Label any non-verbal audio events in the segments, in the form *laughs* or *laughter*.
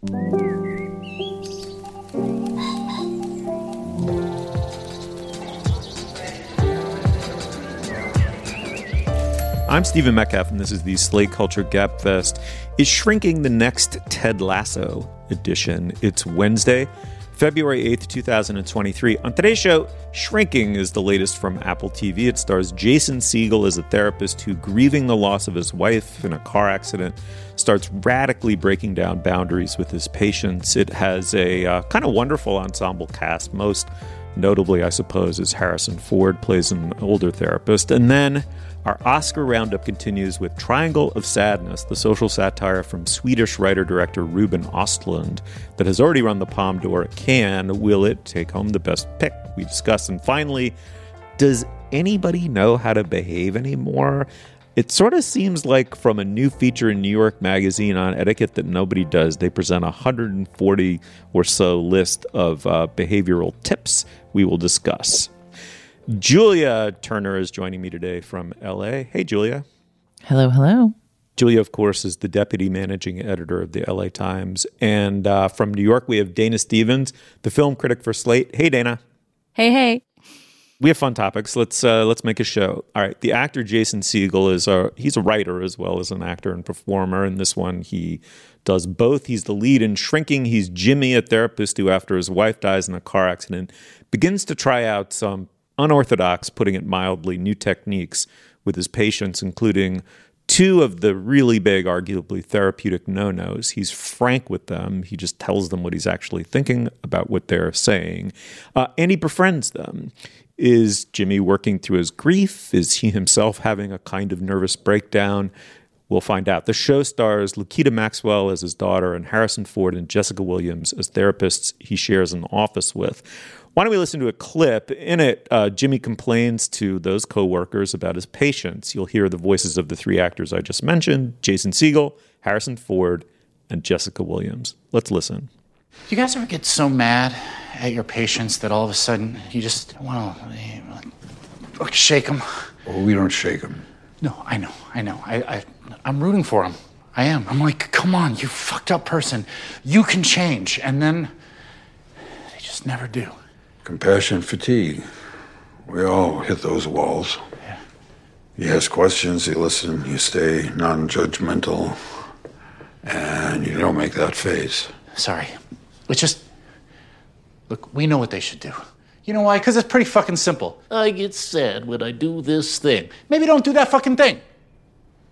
I'm Stephen Metcalf, and this is the Slate Culture Gabfest. Is shrinking the next Ted Lasso edition? It's Wednesday, February 8th, 2023. On today's show, Shrinking is the latest from Apple TV. It stars Jason Segel as a therapist who, grieving the loss of his wife in a car accident, starts radically breaking down boundaries with his patients. It has a uh, kind of wonderful ensemble cast. Most notably, I suppose, is Harrison Ford plays an older therapist. And then our Oscar roundup continues with Triangle of Sadness, the social satire from Swedish writer director Ruben Ostlund that has already run the Palme d'Or at Cannes. Will it take home the best pick? We discuss. And finally, does anybody know how to behave anymore? It sort of seems like from a new feature in New York Magazine on etiquette that nobody does. They present a 140 or so list of uh, behavioral tips we will discuss. Julia Turner is joining me today from LA. Hey, Julia. Hello, hello. Julia, of course, is the deputy managing editor of the LA Times. And uh, from New York, we have Dana Stevens, the film critic for Slate. Hey, Dana. Hey, hey. We have fun topics. Let's uh, let's make a show. All right. The actor Jason Segel is a he's a writer as well as an actor and performer. In this one, he does both. He's the lead in Shrinking. He's Jimmy, a therapist who, after his wife dies in a car accident, begins to try out some unorthodox, putting it mildly, new techniques with his patients, including two of the really big, arguably therapeutic no nos. He's frank with them. He just tells them what he's actually thinking about what they're saying. Uh, and he befriends them. Is Jimmy working through his grief? Is he himself having a kind of nervous breakdown? We'll find out. The show stars Lukita Maxwell as his daughter and Harrison Ford and Jessica Williams as therapists he shares an office with. Why don't we listen to a clip? In it, uh, Jimmy complains to those coworkers about his patients. You'll hear the voices of the three actors I just mentioned Jason Segel, Harrison Ford, and Jessica Williams. Let's listen. You guys ever get so mad at your patients that all of a sudden you just want to shake them? Well, we don't shake them. No, I know, I know. I, I, I'm rooting for them. I am. I'm like, come on, you fucked up person. You can change. And then they just never do. Compassion fatigue. We all hit those walls. Yeah. You ask questions, you listen, you stay non judgmental, and you don't make that face. Sorry. It's just. Look, we know what they should do. You know why? Because it's pretty fucking simple. I get sad when I do this thing. Maybe don't do that fucking thing.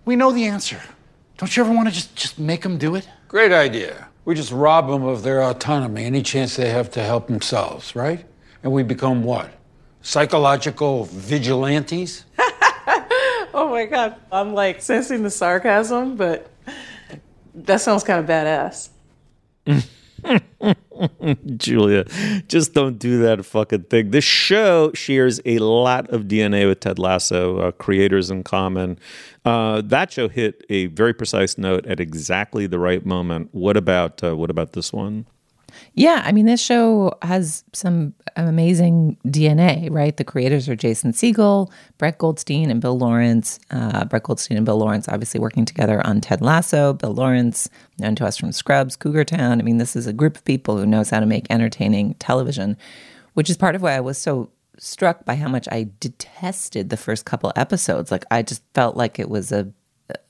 We know the answer. Don't you ever want to just, just make them do it? Great idea. We just rob them of their autonomy, any chance they have to help themselves, right? And we become what? Psychological vigilantes? *laughs* oh my God. I'm like sensing the sarcasm, but that sounds kind of badass. *laughs* Julia, just don't do that fucking thing. This show shares a lot of DNA with Ted Lasso, uh, creators in common. Uh, that show hit a very precise note at exactly the right moment. What about uh, what about this one? Yeah, I mean, this show has some amazing DNA, right? The creators are Jason Segel, Brett Goldstein, and Bill Lawrence. Uh, Brett Goldstein and Bill Lawrence obviously working together on Ted Lasso. Bill Lawrence, known to us from Scrubs, Cougar Town. I mean, this is a group of people who knows how to make entertaining television, which is part of why I was so struck by how much I detested the first couple episodes. Like, I just felt like it was a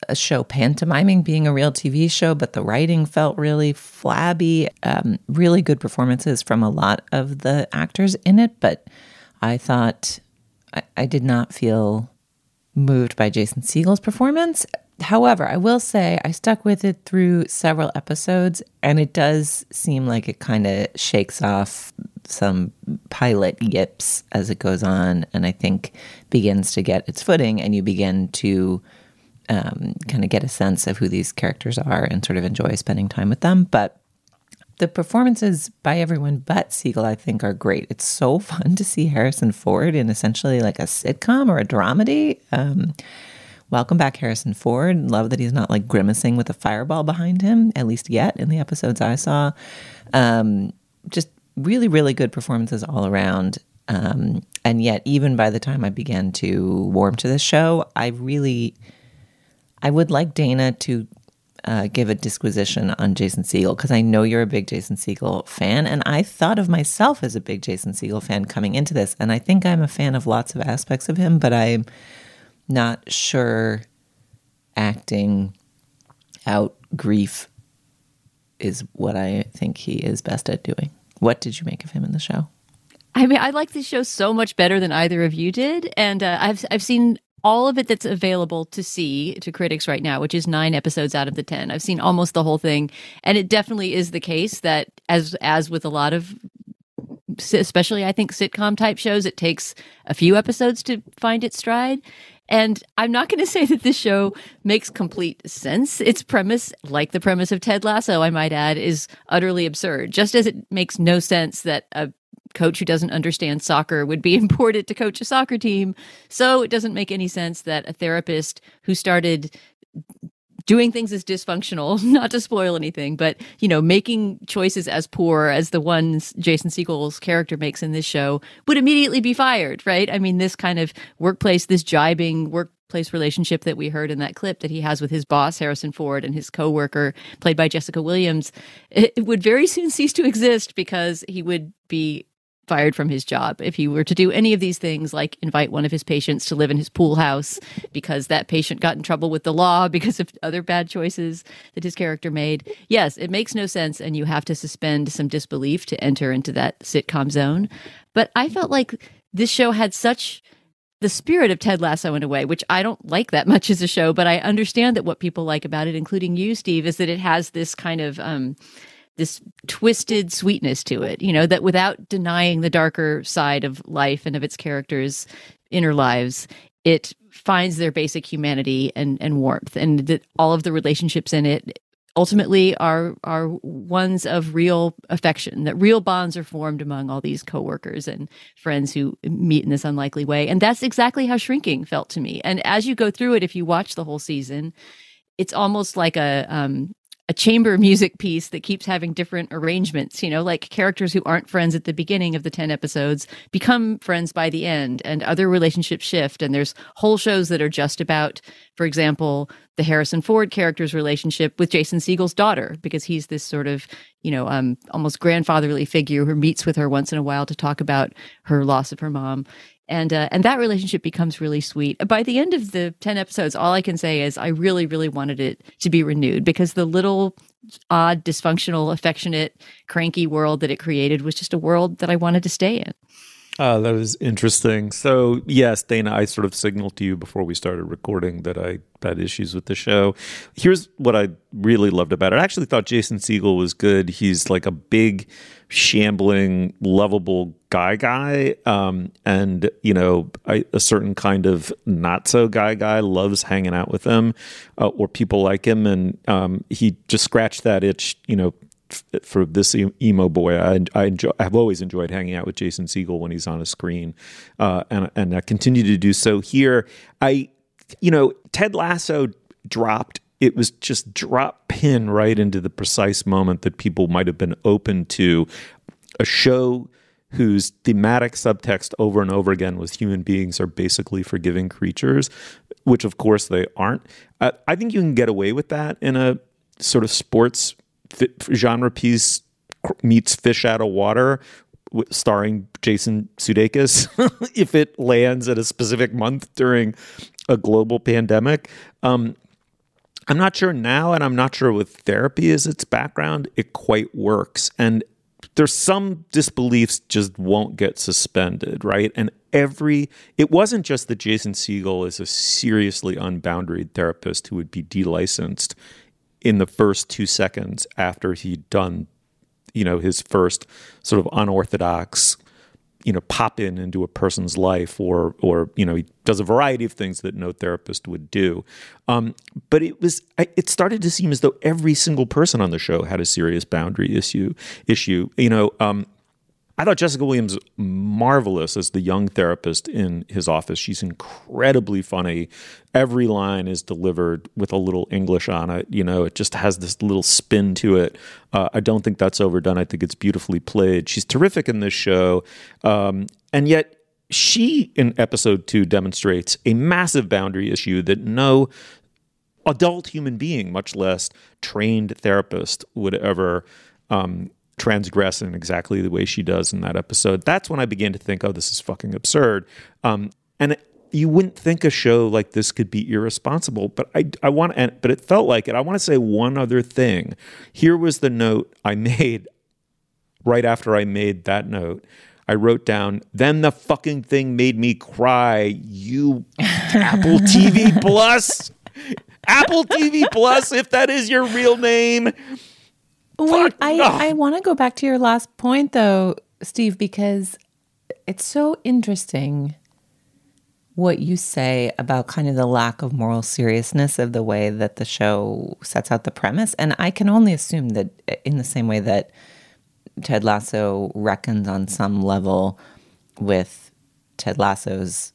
a show pantomiming being a real TV show, but the writing felt really flabby. Um, really good performances from a lot of the actors in it, but I thought I, I did not feel moved by Jason Segel's performance. However, I will say I stuck with it through several episodes, and it does seem like it kind of shakes off some pilot yips as it goes on, and I think begins to get its footing, and you begin to um, kind of get a sense of who these characters are and sort of enjoy spending time with them. But the performances by everyone but Segel, I think, are great. It's so *laughs* fun to see Harrison Ford in essentially like a sitcom or a dramedy. Um, welcome back, Harrison Ford. Love that he's not like grimacing with a fireball behind him, at least yet in the episodes I saw. Um, just really, really good performances all around. Um, and yet, even by the time I began to warm to this show, I really I would like Dana to uh, give a disquisition on Jason Segel because I know you're a big Jason Segel fan, and I thought of myself as a big Jason Segel fan coming into this, and I think I'm a fan of lots of aspects of him, but I'm not sure acting out grief is what I think he is best at doing. What did you make of him in the show? I mean, I like this show so much better than either of you did, and uh, I've I've seen all of it that's available to see to critics right now, which is nine episodes out of the 10. I've seen almost the whole thing. And it definitely is the case that, as, as with a lot of, especially I think sitcom type shows, it takes a few episodes to find its stride. And I'm not going *laughs* to say that this show makes complete sense. Its premise, like the premise of Ted Lasso, I might add, is utterly absurd. Just as it makes no sense that a coach who doesn't understand soccer would be *laughs* imported to coach a soccer team. So it doesn't make any sense that a therapist who started doing things as dysfunctional, *laughs* not to spoil anything, but you know, making choices as poor as the ones Jason Segel's character makes in this show would immediately be fired, right? I mean, this kind of workplace, this jibing workplace relationship that we heard in that clip that he has with his boss Harrison Ford and his coworker played by Jessica Williams, it would very *laughs* soon cease to exist because he would be fired from his job. If he were to do any of these things like invite one of his patients to live in his pool house because that patient got in trouble with the law *laughs* because of other bad choices that his character made yes it makes no sense and you have to suspend some disbelief to enter into that sitcom zone. But i felt like this show had such the spirit of Ted Lasso in a way, which I don't like that *laughs* much as a show, but I understand that what people like about it, including you, Steve, is that it has this kind of um, this twisted sweetness to it, you know, that without denying the darker side of life and of its characters' inner lives, it finds their basic humanity and, and warmth. And that all of the relationships in it ultimately are are ones of real affection that real bonds are formed among all these coworkers and friends who meet in this unlikely way and that's exactly how shrinking felt to me and as you go through it if you watch the whole season it's almost like a um, a chamber music piece that keeps having different arrangements, you know, like characters who aren't friends at the beginning of the 10 episodes become friends by the end and other relationships shift. And there's whole shows that are just about, for example, the Harrison Ford character's relationship with Jason Segel's daughter, because he's this sort of, you know, um, almost grandfatherly figure who meets with her once in a while to talk about her loss of her mom and uh, and that relationship becomes really sweet. By the end of the ten episodes, all I can say is I really, really wanted it to be renewed because the little odd, dysfunctional, affectionate, cranky world that it created was just a world that I wanted to stay in. Uh, that was interesting. So, yes, Dana, I sort of signaled to you before we started recording that I had issues with the show. Here's what I really loved about it. I actually thought Jason Segel was good. He's like a big, shambling, lovable guy guy. Um, and, you know, I, a certain kind of not so guy guy loves hanging out with him uh, or people like him. And um, he just scratched that itch, you know, for this emo boy, I, I enjoy, I've always enjoyed hanging out with Jason Segel when he's on a screen, uh, and and I continue to do so here. I, you know, Ted Lasso dropped. It was just drop pin right into the precise moment that people might have been open to a show whose thematic subtext over and over again was human beings are basically forgiving creatures, which of course they aren't. Uh, I think you can get away with that in a sort of sports genre piece meets Fish Out of Water, starring Jason Sudeikis, *laughs* if it lands at a specific month during a global pandemic. Um, I'm not sure now, and I'm not sure with therapy as its background, it quite works. And there's some disbeliefs just won't get suspended, right? And every it wasn't just that Jason Segel is a seriously unboundaried therapist who would be delicensed in the first two seconds after he'd done, you know, his first sort of unorthodox you know pop in into a person's life or or you know he does a variety of things that no therapist would do. Um, but it was it started to seem as though every single person on the show had a serious boundary issue issue you know um, I thought Jessica Williams marvelous as the young therapist in his office. She's incredibly funny. Every line is delivered with a little English on it. You know, it just has this little spin to it. Uh, I don't think that's overdone. I think it's beautifully played. She's terrific in this show, um, and yet she in episode two demonstrates a massive boundary issue that no adult human being, much less trained therapist, would ever. Um, transgress in exactly the way she does in that episode. That's when I began to think, oh, this is fucking absurd. Um, and you wouldn't think a show like this could be irresponsible, but I, I want to, but it felt like it. I want to say one other thing. Here was the note I *laughs* made right after I made that note. I wrote down, then the fucking thing made me cry. You Apple TV *laughs* Plus. Apple TV Plus, if that is your real name. Wait, I, I want to go back to your last point though, Steve, because it's so interesting what you say about kind of the lack of moral seriousness of the way that the show sets out the premise. And I can only assume that in the same way that Ted Lasso reckons on some level with Ted Lasso's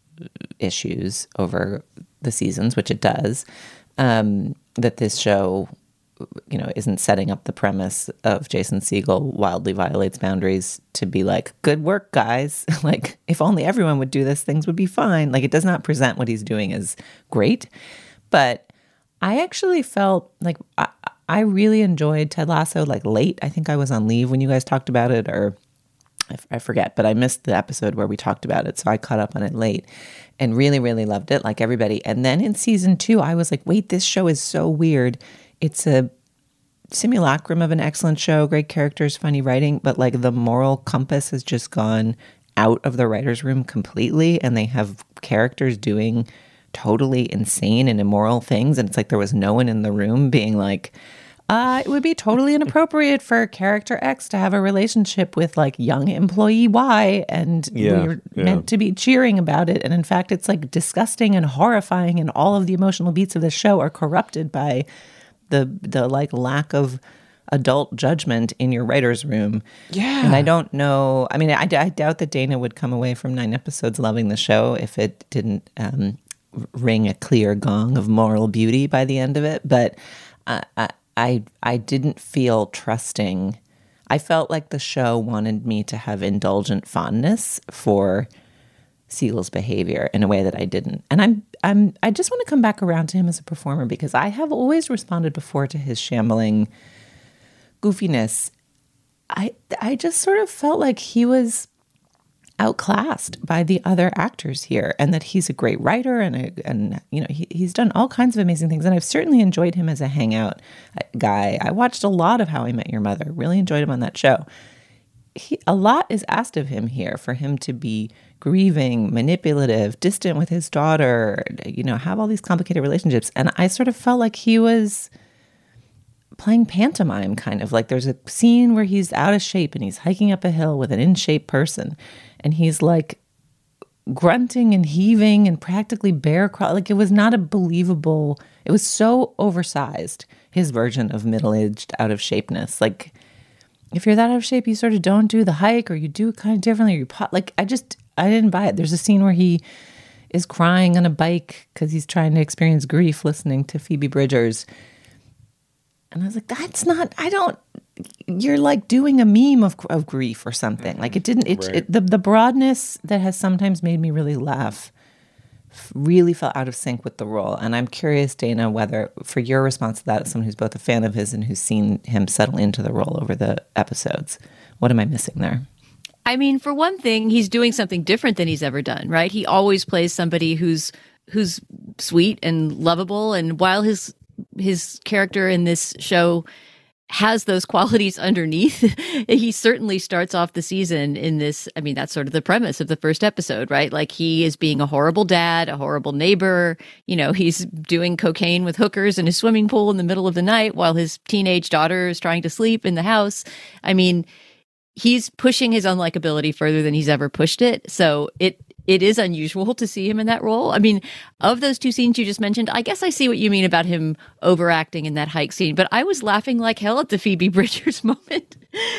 issues over the seasons, which it does, um, that this show you know, isn't setting up the premise of Jason Segel wildly violates boundaries to be like, good work, guys. *laughs* like, if only everyone would do this, things would be fine. Like, it does not present what he's doing as great. But I actually felt like I, I really enjoyed Ted Lasso, like late. I think I was on leave when you guys talked about it, or I forget, but I missed the episode where we talked about it. So I caught up on it late and really, really loved it, like everybody. And then in season two, I was like, wait, this show is so weird it's a simulacrum of an excellent show, great characters, funny writing, but like the moral compass has just gone out of the writer's room completely and they have characters doing totally insane and immoral things. And it's like there was no one in the room being like, uh, it would be totally inappropriate for character X to have a relationship with like young employee Y, and yeah, we're yeah. meant to be cheering about it. And in fact, it's like disgusting and horrifying, and all of the emotional beats of the show are corrupted by the the like lack of adult judgment in your writer's room. Yeah. And I don't know. I mean, I, I doubt that Dana would come away from nine episodes loving the show if it didn't um, ring a clear gong of moral beauty by the end of it. But I, I, I didn't feel trusting. I felt like the show wanted me to have indulgent fondness for Segel's behavior in a way that I didn't. And I'm I'm I just want to come back around to him as a performer because I have always responded before to his shambling goofiness. I I just sort of felt like he was outclassed by the other actors here and that he's a great writer and a, and you know he, he's done all kinds of amazing things and I've certainly enjoyed him as a hangout guy. I watched a lot of How I Met Your Mother. Really enjoyed him on that show. He, a lot is asked of him here for him to be grieving, manipulative, distant with his daughter, you know, have all these complicated relationships. And I sort of felt like he was playing pantomime, kind of like there's a scene where he's out of shape and he's hiking up a hill with an in shape person. And he's like grunting and heaving and practically bear. Like it was not a believable, it was so oversized, his version of middle aged out of shapeness. Like, if you're that out of shape, you sort of don't do the hike or you do it kind of differently or you pot. Like, I just, I didn't buy it. There's a scene where he is crying on a bike because he's trying to experience grief listening to Phoebe Bridgers. And I was like, that's not, I don't, you're like doing a meme of, of grief or something. Like it didn't, it, right. it, the, the broadness that has sometimes made me really laugh really felt out of sync with the role. And I'm curious, Dana, whether for your response to that, as someone who's both a fan of his and who's seen him settle into the role over the episodes, what am I missing there? I mean, for one thing, he's doing something different than he's ever done, right? He always plays somebody who's who's sweet and lovable and while his his character in this show has those qualities underneath. *laughs* he certainly starts off the season in this. I mean, that's sort of the premise of the first episode, right? Like he is being a horrible dad, a horrible neighbor. You know, he's doing cocaine with hookers in his swimming pool in the middle of the night while his teenage daughter is trying to sleep in the house. I mean, he's pushing his unlikability further than he's ever pushed it. So it it is unusual to see him in that role. I mean, of those two scenes you just mentioned, I guess I see what you mean about him overacting in that hike scene, but I was laughing like hell at the Phoebe *laughs* Bridgers moment.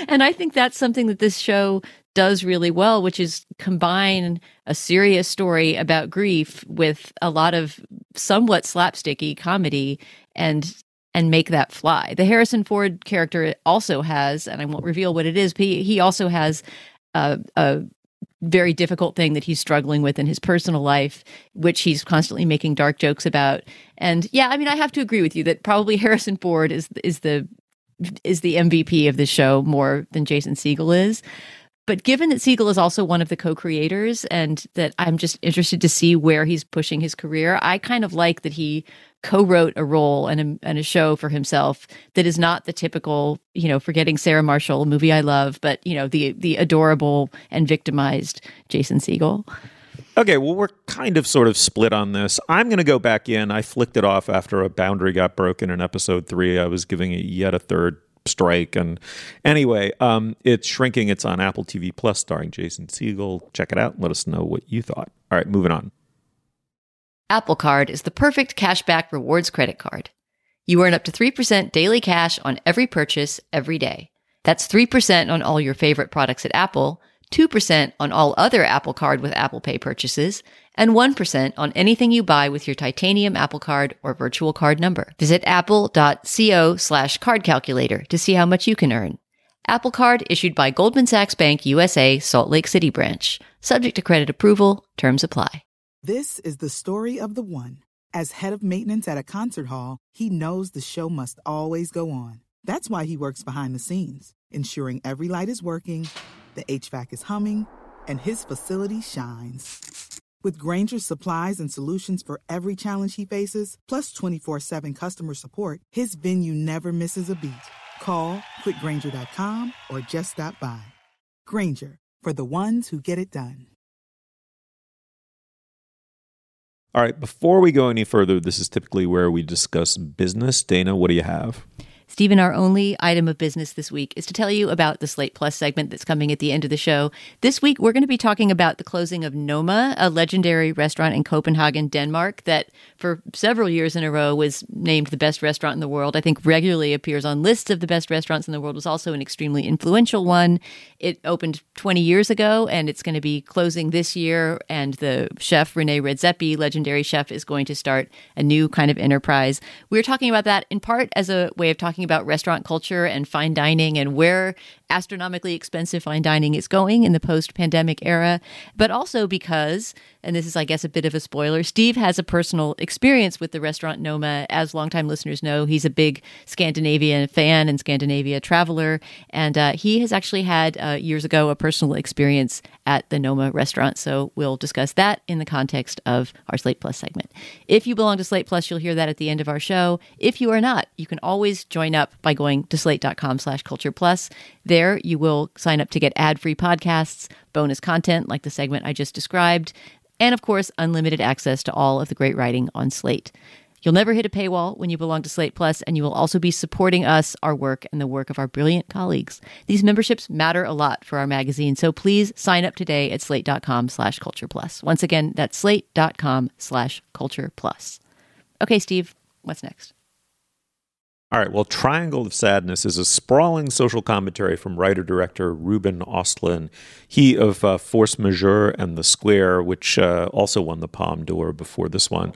and I think that's something that this show does really well, which is combine a serious story about grief with a lot of somewhat slapsticky comedy and and make that fly. The Harrison Ford character also has, and I won't reveal what it is, but he, he also has a, a very difficult thing that he's struggling with in his personal life, which he's constantly making dark jokes about. And yeah, I mean, I have to agree with you that probably *laughs* Harrison Ford is is the is the MVP of the show more than Jason Segel is. But given that Segel is also one of the co-creators and that I'm just interested to see where he's pushing his career, I kind of like that he co-wrote a role and a, and a show for himself that is not the typical, you know, forgetting Sarah Marshall movie I love, but you know, the the adorable and victimized Jason Segel. Okay, well, we're kind of sort of split on this. I'm going to go back in. I flicked it off after a boundary got broken in episode three. I was giving it yet a third strike. And anyway, um, it's shrinking. It's on Apple TV Plus, starring Jason Segel. Check it out. And Let us know what you thought. All right, moving on. Apple Card is the perfect cashback rewards credit card. You earn up to 3% daily cash on every purchase every day. That's 3% on all your favorite products at Apple, 2% on all other Apple Card with Apple Pay purchases, and 1% on anything you buy with your titanium Apple Card or virtual card number. Visit apple.co slash card calculator to see how much you can earn. Apple Card issued by Goldman Sachs Bank USA, Salt Lake City branch. Subject to credit approval, terms apply. This is the story of the one. As head of maintenance at a concert hall, he knows the show must always go on. That's why he works behind the scenes, ensuring every light is working, the HVAC is humming, and his facility shines. With Grainger's supplies and solutions for every challenge he faces, plus 24 7 customer support, his venue never misses a beat. Call clickgrainger.com or just stop by. Granger, for the ones who get it done. All right, before we go any further, this is typically where we discuss business. Dana, what do you have? Stephen, our only item of business this week is to tell you about the Slate Plus segment that's coming at the end of the show. This week, we're going to be talking about the closing of Noma, a legendary restaurant in Copenhagen, Denmark, that for several years in a row was named the best restaurant in the world. I think regularly appears on lists of the best restaurants in the world, was also an extremely influential one. It opened 20 years ago and it's going to be closing this year. And the chef, Rene Redzepi, legendary chef, is going to start a new kind of enterprise. We we're talking about that in part as a way of talking about restaurant culture and fine dining and where astronomically expensive fine dining is going in the post pandemic era, but also because, and this is, I guess, a bit of a spoiler, Steve has a personal experience with the restaurant Noma. As longtime listeners know, he's a big Scandinavian fan and Scandinavia traveler. And uh, he has actually had uh, years ago a personal experience at the Noma restaurant. So we'll discuss that in the context of our Slate Plus segment. If you belong to Slate Plus, you'll hear that at the end of our show. If you are not, you can always join up by going to slate.com slash culture plus. There, you will sign up to get ad free podcasts, bonus content like the segment I just described, and of course, unlimited access to all of the great writing on Slate. You'll never hit a paywall when you belong to Slate Plus, and you will also be supporting us, our work, and the work of our brilliant colleagues. These memberships matter a lot for our magazine, so please sign up today at slate.com slash culture plus. Once again, that's slate.com slash culture plus. Okay, Steve, what's next? All right. Well, Triangle of Sadness is a sprawling social commentary from writer director Ruben Ostlund. He of uh, Force Majeure and The Square, which uh, also won the Palme d'Or before this one.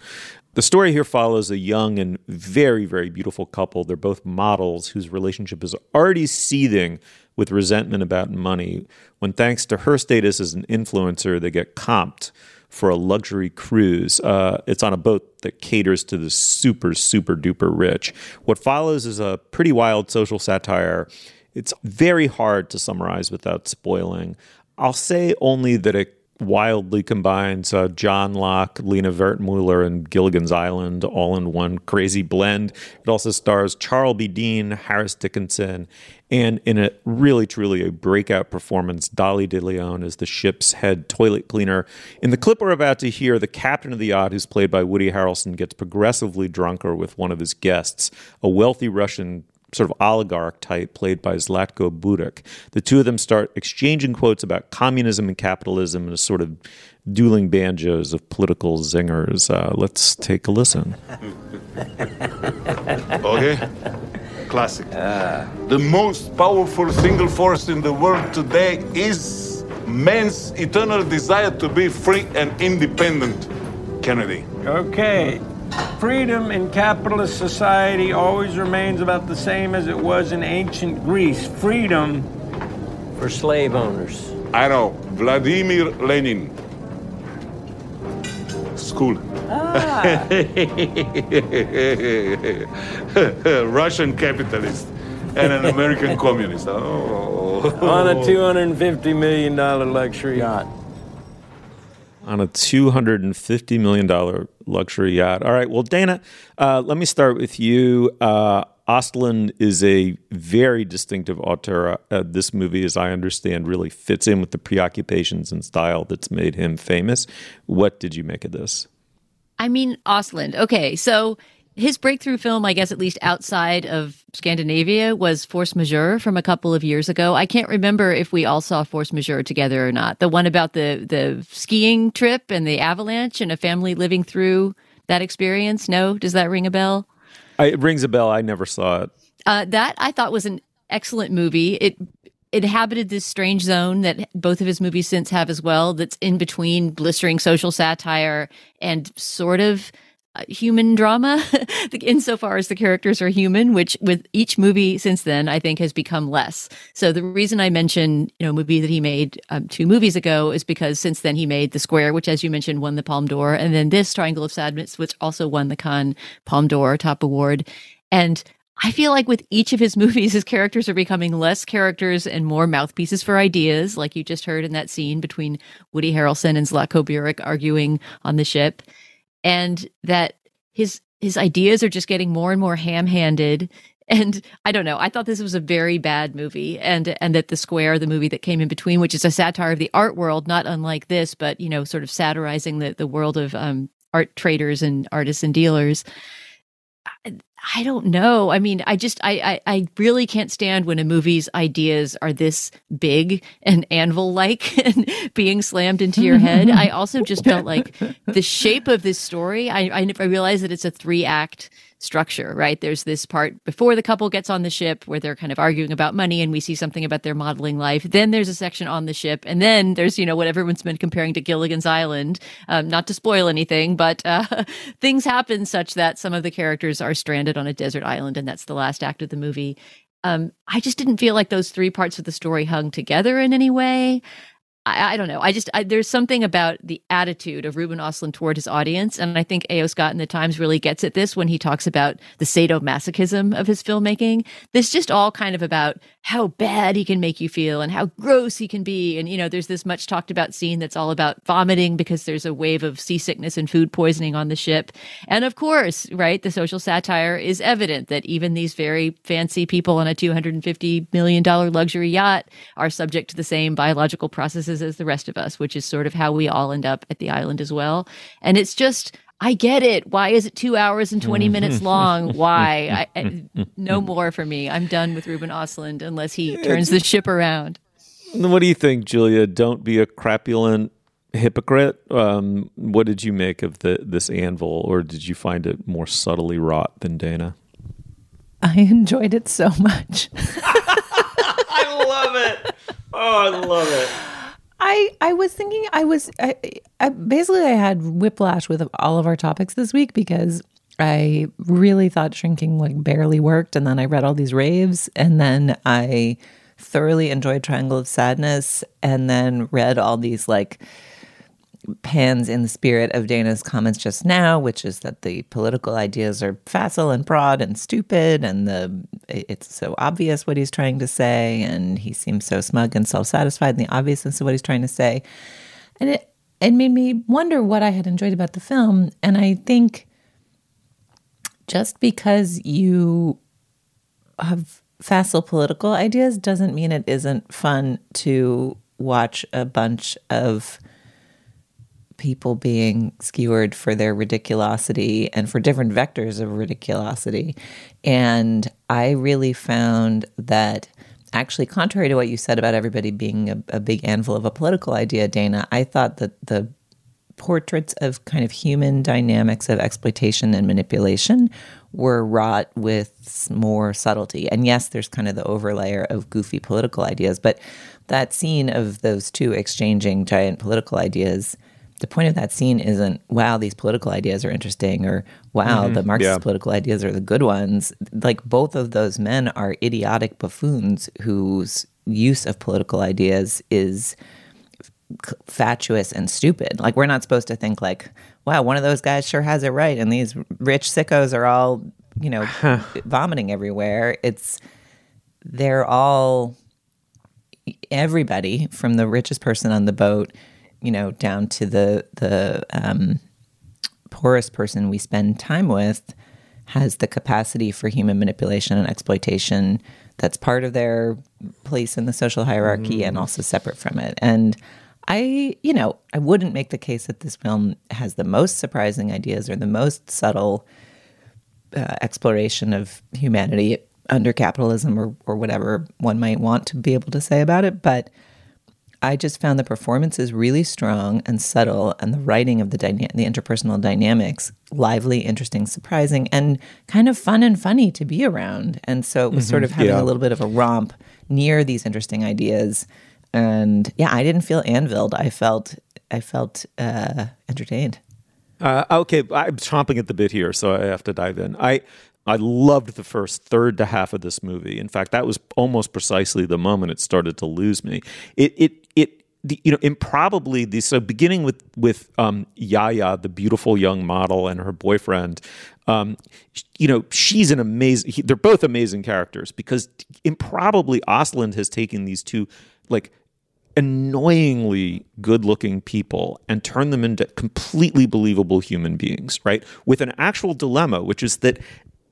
The story here follows a young and very, very beautiful couple. They're both models whose relationship is already seething with resentment about money when, thanks to her status as an influencer, they get comped for a luxury cruise. Uh, it's on a boat that caters to the super, super duper rich. What follows is a pretty wild social satire. It's very hard to summarize without spoiling. I'll say only that it wildly combines uh, John Locke, Lena Wertmuller, and Gilligan's Island all in one crazy blend. It also stars Charlbi Dean, Harris Dickinson, and in a really, truly a breakout performance, Dolly De Leon is the ship's head toilet cleaner. In the clip we're about to hear, the captain of the yacht, who's played by Woody Harrelson, gets progressively drunker with one of his guests, a wealthy Russian sort of oligarch type played by Zlatko Burić. The two of them start exchanging quotes about communism and capitalism and a sort of dueling banjos of political zingers. Uh, let's take a listen. *laughs* okay. Classic. the most powerful single force in the world today is man's eternal desire to be free and independent. Kennedy. Okay. Freedom in capitalist society always remains about the same as it was in ancient Greece. Freedom for slave owners. I know. Vladimir Lenin. School. Ah. *laughs* Russian capitalist and an American *laughs* communist. Oh. On a $250 million luxury yacht. On a $250 million luxury yacht. All right. Well, Dana, uh, let me start with you. Uh, Ostlund is a very distinctive auteur. Uh, this movie, as I understand, really fits in with the preoccupations and style that's made him famous. What did you make of this? I mean, Ostlund. Okay, so his breakthrough film, I guess, at least outside of Scandinavia, was Force Majeure from a couple of years ago. I can't remember if we all saw Force Majeure together or not. The one about the the skiing trip and the avalanche and a family living through that experience. No, does that ring a bell? I, it rings a bell. I never saw it. Uh, that I thought was an excellent movie. It inhabited this strange zone that both of his movies since have as well. That's in between blistering social satire and sort of human drama, *laughs* insofar as the characters are human. Which with each movie since then, I think has become less. So the reason I mention you know movie that he made um, two movies ago is because since then he made The Square, which as you mentioned won the Palme d'Or, and then this Triangle of Sadness, which also won the Cannes Palme d'Or top award, and I feel like with each of his *laughs* movies, his characters are becoming less characters and more mouthpieces for ideas, like you just heard in that scene between Woody Harrelson and Zlatko Burić arguing on the ship, and that his his ideas are just getting more and more ham-handed. And I don't know. I thought this was a very bad movie, and and that the Square, the movie that came in between, which is a satire of the art world, not unlike this, but you know, sort of satirizing the the world of um, art traders and artists and dealers. I don't know. I mean, I just I, I I really can't stand when a movie's ideas are this big and anvil like *laughs* and being slammed into your head. I also just felt like the shape of this story. I I, I realized that it's a three act structure, right? There's this part before the couple gets on the ship where they're kind of arguing about money and we see something about their modeling life. Then there's a section on the ship. And then there's, you know, what everyone's been comparing to Gilligan's Island. Um, not to spoil anything, but uh, *laughs* things happen such that some of the characters are stranded on a desert island. And that's the last act of the movie. Um, I just didn't feel like those three parts of the story hung together in any way. I, I don't know. I just I, there's something about the attitude of Ruben Ostlund toward his audience, and I think A.O. Scott in the Times really gets at this when he talks about the sadomasochism of his filmmaking. This just all kind of about how bad he can make you feel and how gross he can be, and you know, there's this much talked about scene that's all about vomiting because there's a wave of seasickness and food poisoning on the ship, and of course, right, the social satire is evident that even these very fancy people on a 250 million dollar luxury yacht are subject to the same biological processes as the rest of us, which is sort of how we all end up at the island as well. And it's just, I get it. Why is it two hours and 20 minutes long? Why? *laughs* I, I, no more for me. I'm done with Ruben Ostlund unless he turns the ship around. What do you think, Julia? Don't be a crapulent hypocrite. Um, what did you make of the this anvil, or did you find it more subtly wrought than Dana? I enjoyed it so much. *laughs* I love it. Oh, I love it. I I was thinking I was I, I basically I had whiplash with all of our topics this week because I really thought shrinking like barely worked and then I read all these raves and then I thoroughly enjoyed Triangle of Sadness and then read all these like pans in the spirit of Dana's comments just now, which is that the political ideas are facile and broad and stupid, and the it's so obvious what he's trying to say, and he seems so smug and self satisfied in the obviousness of what he's trying to say. And it it made me wonder what I had enjoyed about the film. And I think just because you have facile political ideas doesn't mean it isn't fun to watch a bunch of people being skewered for their ridiculosity and for different vectors of ridiculosity. And I really found that actually, contrary to what you said about everybody being a, a big anvil of a political idea, Dana, I thought that the portraits of kind of human dynamics of exploitation and manipulation were wrought with more subtlety. And yes, there's kind of the overlayer of goofy political ideas, but that scene of those two exchanging giant political ideas the point of that scene isn't wow these political ideas are interesting or wow mm-hmm. the marxist yeah. political ideas are the good ones like both of those men are idiotic buffoons whose use of political ideas is fatuous and stupid like we're not supposed to think like wow one of those guys sure has it right and these rich sickos are all you know vomiting everywhere it's they're all everybody from the richest person on the boat you know, down to the the um, poorest person we spend time with has the capacity for human manipulation and exploitation that's part of their place in the social hierarchy mm. and also separate from it. And I, you know, I wouldn't make the case that this film has the most surprising ideas or the most subtle uh, exploration of humanity under capitalism or, or whatever one might want to be able to say about it. But I just found the performances really strong and subtle, and the writing of the dyna- the interpersonal dynamics lively, interesting, surprising, and kind of fun and funny to be around. And so it was mm-hmm. sort of having yeah. a little bit of a romp near these interesting ideas. And yeah, I didn't feel anviled. I felt I felt uh, entertained. Uh, okay, I'm chomping at the bit here, so I have to dive in. I I loved the first third to half of this movie. In fact, that was almost precisely the moment it started to lose me. It it it you know improbably the so beginning with with um, Yaya, the beautiful young model, and her boyfriend. Um, you know, she's an amazing. He, they're both amazing characters because improbably Ostlund has taken these two like annoyingly good-looking people and turned them into completely believable human beings, right? With an actual dilemma, which is that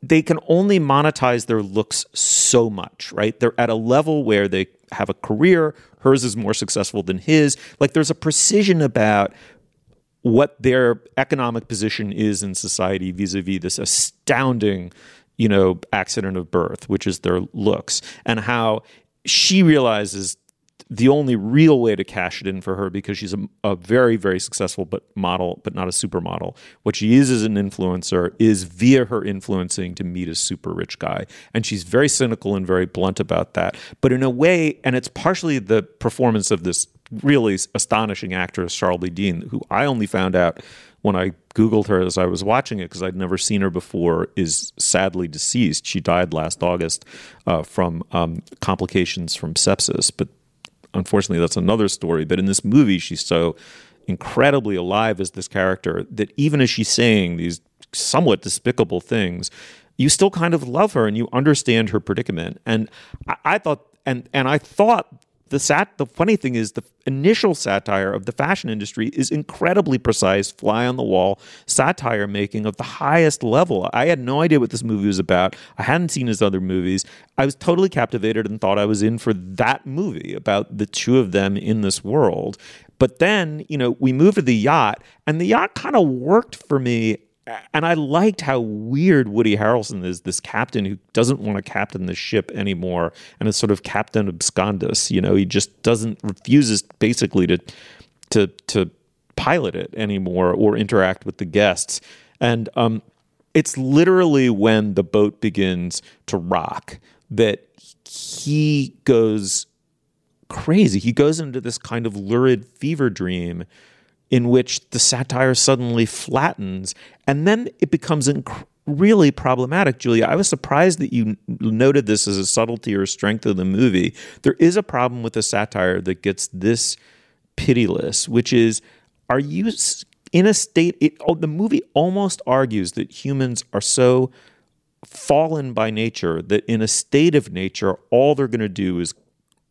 they can only monetize their looks so much, right? They're at a level where they have a career, hers is more successful than his. Like there's a precision about what their economic position is in society vis-a-vis this astounding, you know, accident of birth, which is their looks, and how she realizes the only real way to cash it in for her because she's a, a, very very successful but model but not a supermodel what she is as an influencer is via her influencing to meet a super rich guy and she's very cynical and very blunt about that but in a way and it's partially the performance of this really astonishing actress Charlbi Dean who I only found out when I Googled her as I was watching it because I'd never seen her before, is sadly deceased. She died last August uh, from um, complications from sepsis. But unfortunately, that's another story. But in this movie, she's so incredibly alive as this character that even as she's saying these somewhat despicable things, you still kind of love her and you understand her predicament. And I, I thought, and and I thought the sat the funny thing is the initial satire of the fashion industry is incredibly precise fly on the wall satire making of the highest level. I had no idea what this movie was about. I hadn't seen his other movies. I was totally captivated and thought i was in for that movie about the two of them in this world. But then you know we moved to the yacht and the yacht kind of worked for me and I liked how weird Woody Harrelson is, this captain who doesn't want to captain the ship anymore, and is sort of captain abscondus. You know, he just doesn't refuses basically to to to pilot it anymore or interact with the guests. And um, it's literally when the boat begins to rock that he goes crazy. He goes into this kind of lurid fever dream in which the satire suddenly flattens and then it becomes inc- really problematic julia. I was surprised that you noted this as a subtlety or strength of the movie. There is a problem with a satire that gets this pitiless which is are you in a state it, oh, the movie almost argues that humans are so fallen by nature that in a state of nature all they're going to do is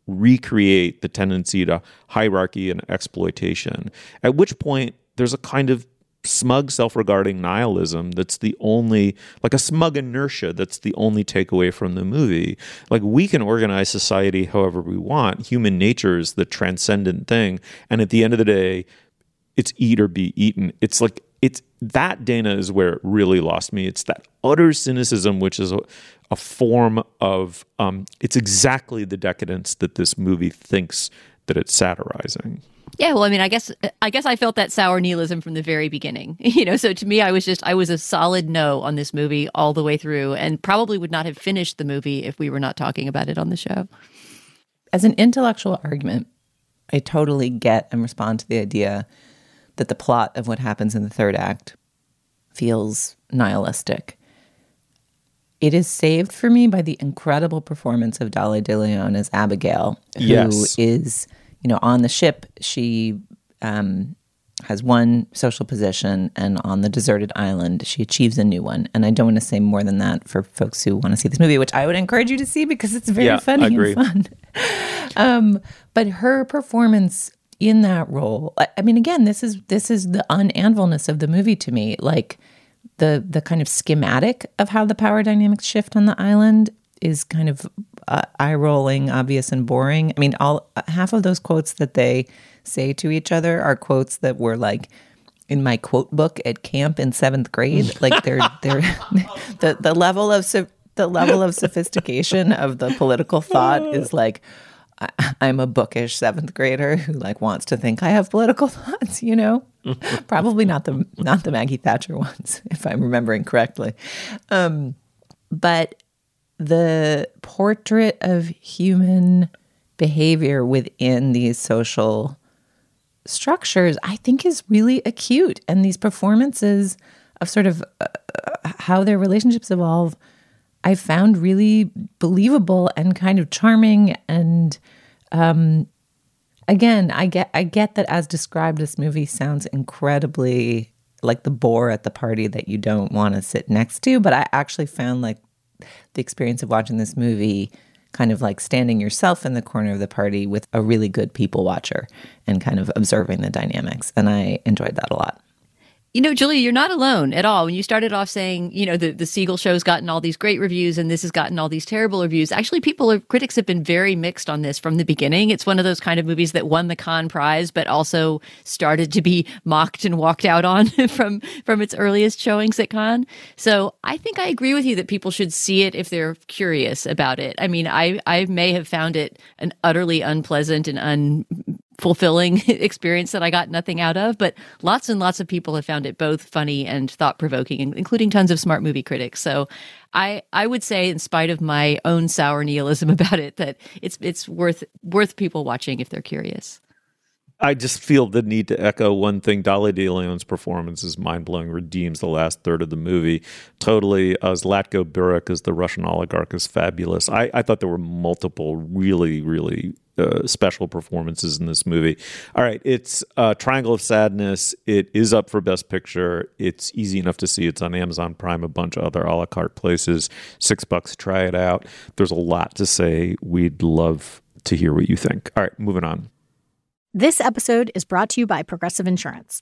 recreate the tendency to hierarchy and exploitation. At which point, there's a kind of smug self-regarding nihilism that's the only like a smug inertia that's the only takeaway from the movie. Like we can organize society however we want. Human nature is the transcendent thing. And at the end of the day it's eat or be eaten. It's like it's that dana is where it really lost me it's that utter cynicism which is a, a form of um, it's exactly the decadence that this movie thinks that it's satirizing Yeah, well, I mean, I guess I guess I felt that sour nihilism from the very beginning. *laughs* You know, so to me, I was just I was a solid no on this movie all the way through, and probably would not have finished the movie if we were not talking about it on the show. As an intellectual argument, I totally get and respond to the idea that the plot of what happens in the third act feels nihilistic. It is saved for me by the incredible performance of Dolly De Leon as Abigail, who Yes. is, you know, on the ship. She um, has one social position, and on the deserted island, she achieves a new one. And I don't want to say more than that for folks who want to see this movie, which I would encourage you to see because it's very Yeah, funny and fun. *laughs* um, but her performance in that role, I, I mean, again, this is this is the unanvilness of the movie to me. Like the the kind of schematic of how the power dynamics shift on the island is kind of uh, eye rolling, obvious, and boring. I mean, all half of those quotes that they say to each other are quotes that were like in my quote book at camp in seventh grade. *laughs* Like they're they're *laughs* the the level of the level of sophistication of the political thought is like I, I'm a bookish seventh grader who like wants to think I have political *laughs* thoughts. You know, probably not the not the Maggie Thatcher ones, *laughs* if I'm remembering correctly. Um, but the portrait of human behavior within these social structures, I think, is really acute. And these performances of sort of uh, how their relationships evolve, I found really believable and kind of charming. And um, again, I get I get that as described, this movie sounds incredibly like the bore at the party that you don't want to sit next to. But I actually found like the experience of watching this movie kind of like standing yourself in the corner of the party with a really good people watcher and kind of observing the dynamics. And I enjoyed that a lot. You know, Julia, you're not alone at all. When you started off saying, you know, the, the Segel show's gotten all these great reviews and this has gotten all these terrible reviews. Actually, people, are, critics have been very mixed on this from the beginning. It's one of those kind of movies that won the Cannes Prize, but also started to be mocked and walked out on *laughs* from from its earliest showings at Cannes. So I think I agree with you that people should see it if they're curious about it. I mean, I I may have found it an utterly unpleasant and un fulfilling *laughs* experience that I got nothing out of, but lots and lots of people have found it both funny and thought provoking, including tons of smart movie critics. So I I would say, in spite of my own sour nihilism *laughs* about it, that it's it's worth worth people watching if they're curious. I just feel the need to echo one thing. Dolly De Leon's performance is mind blowing, redeems the last third of the movie. Totally, uh, as Zlatko Burić as the Russian oligarch is fabulous. I, I thought there were multiple really, really special performances in this movie. All right, it's uh, Triangle of Sadness. It is up for Best Picture. It's easy enough to see. It's on Amazon Prime, a bunch of other a la carte places. Six bucks, try it out. There's a lot to say. We'd love to hear what you think. All right, moving on. This episode is brought to you by Progressive Insurance.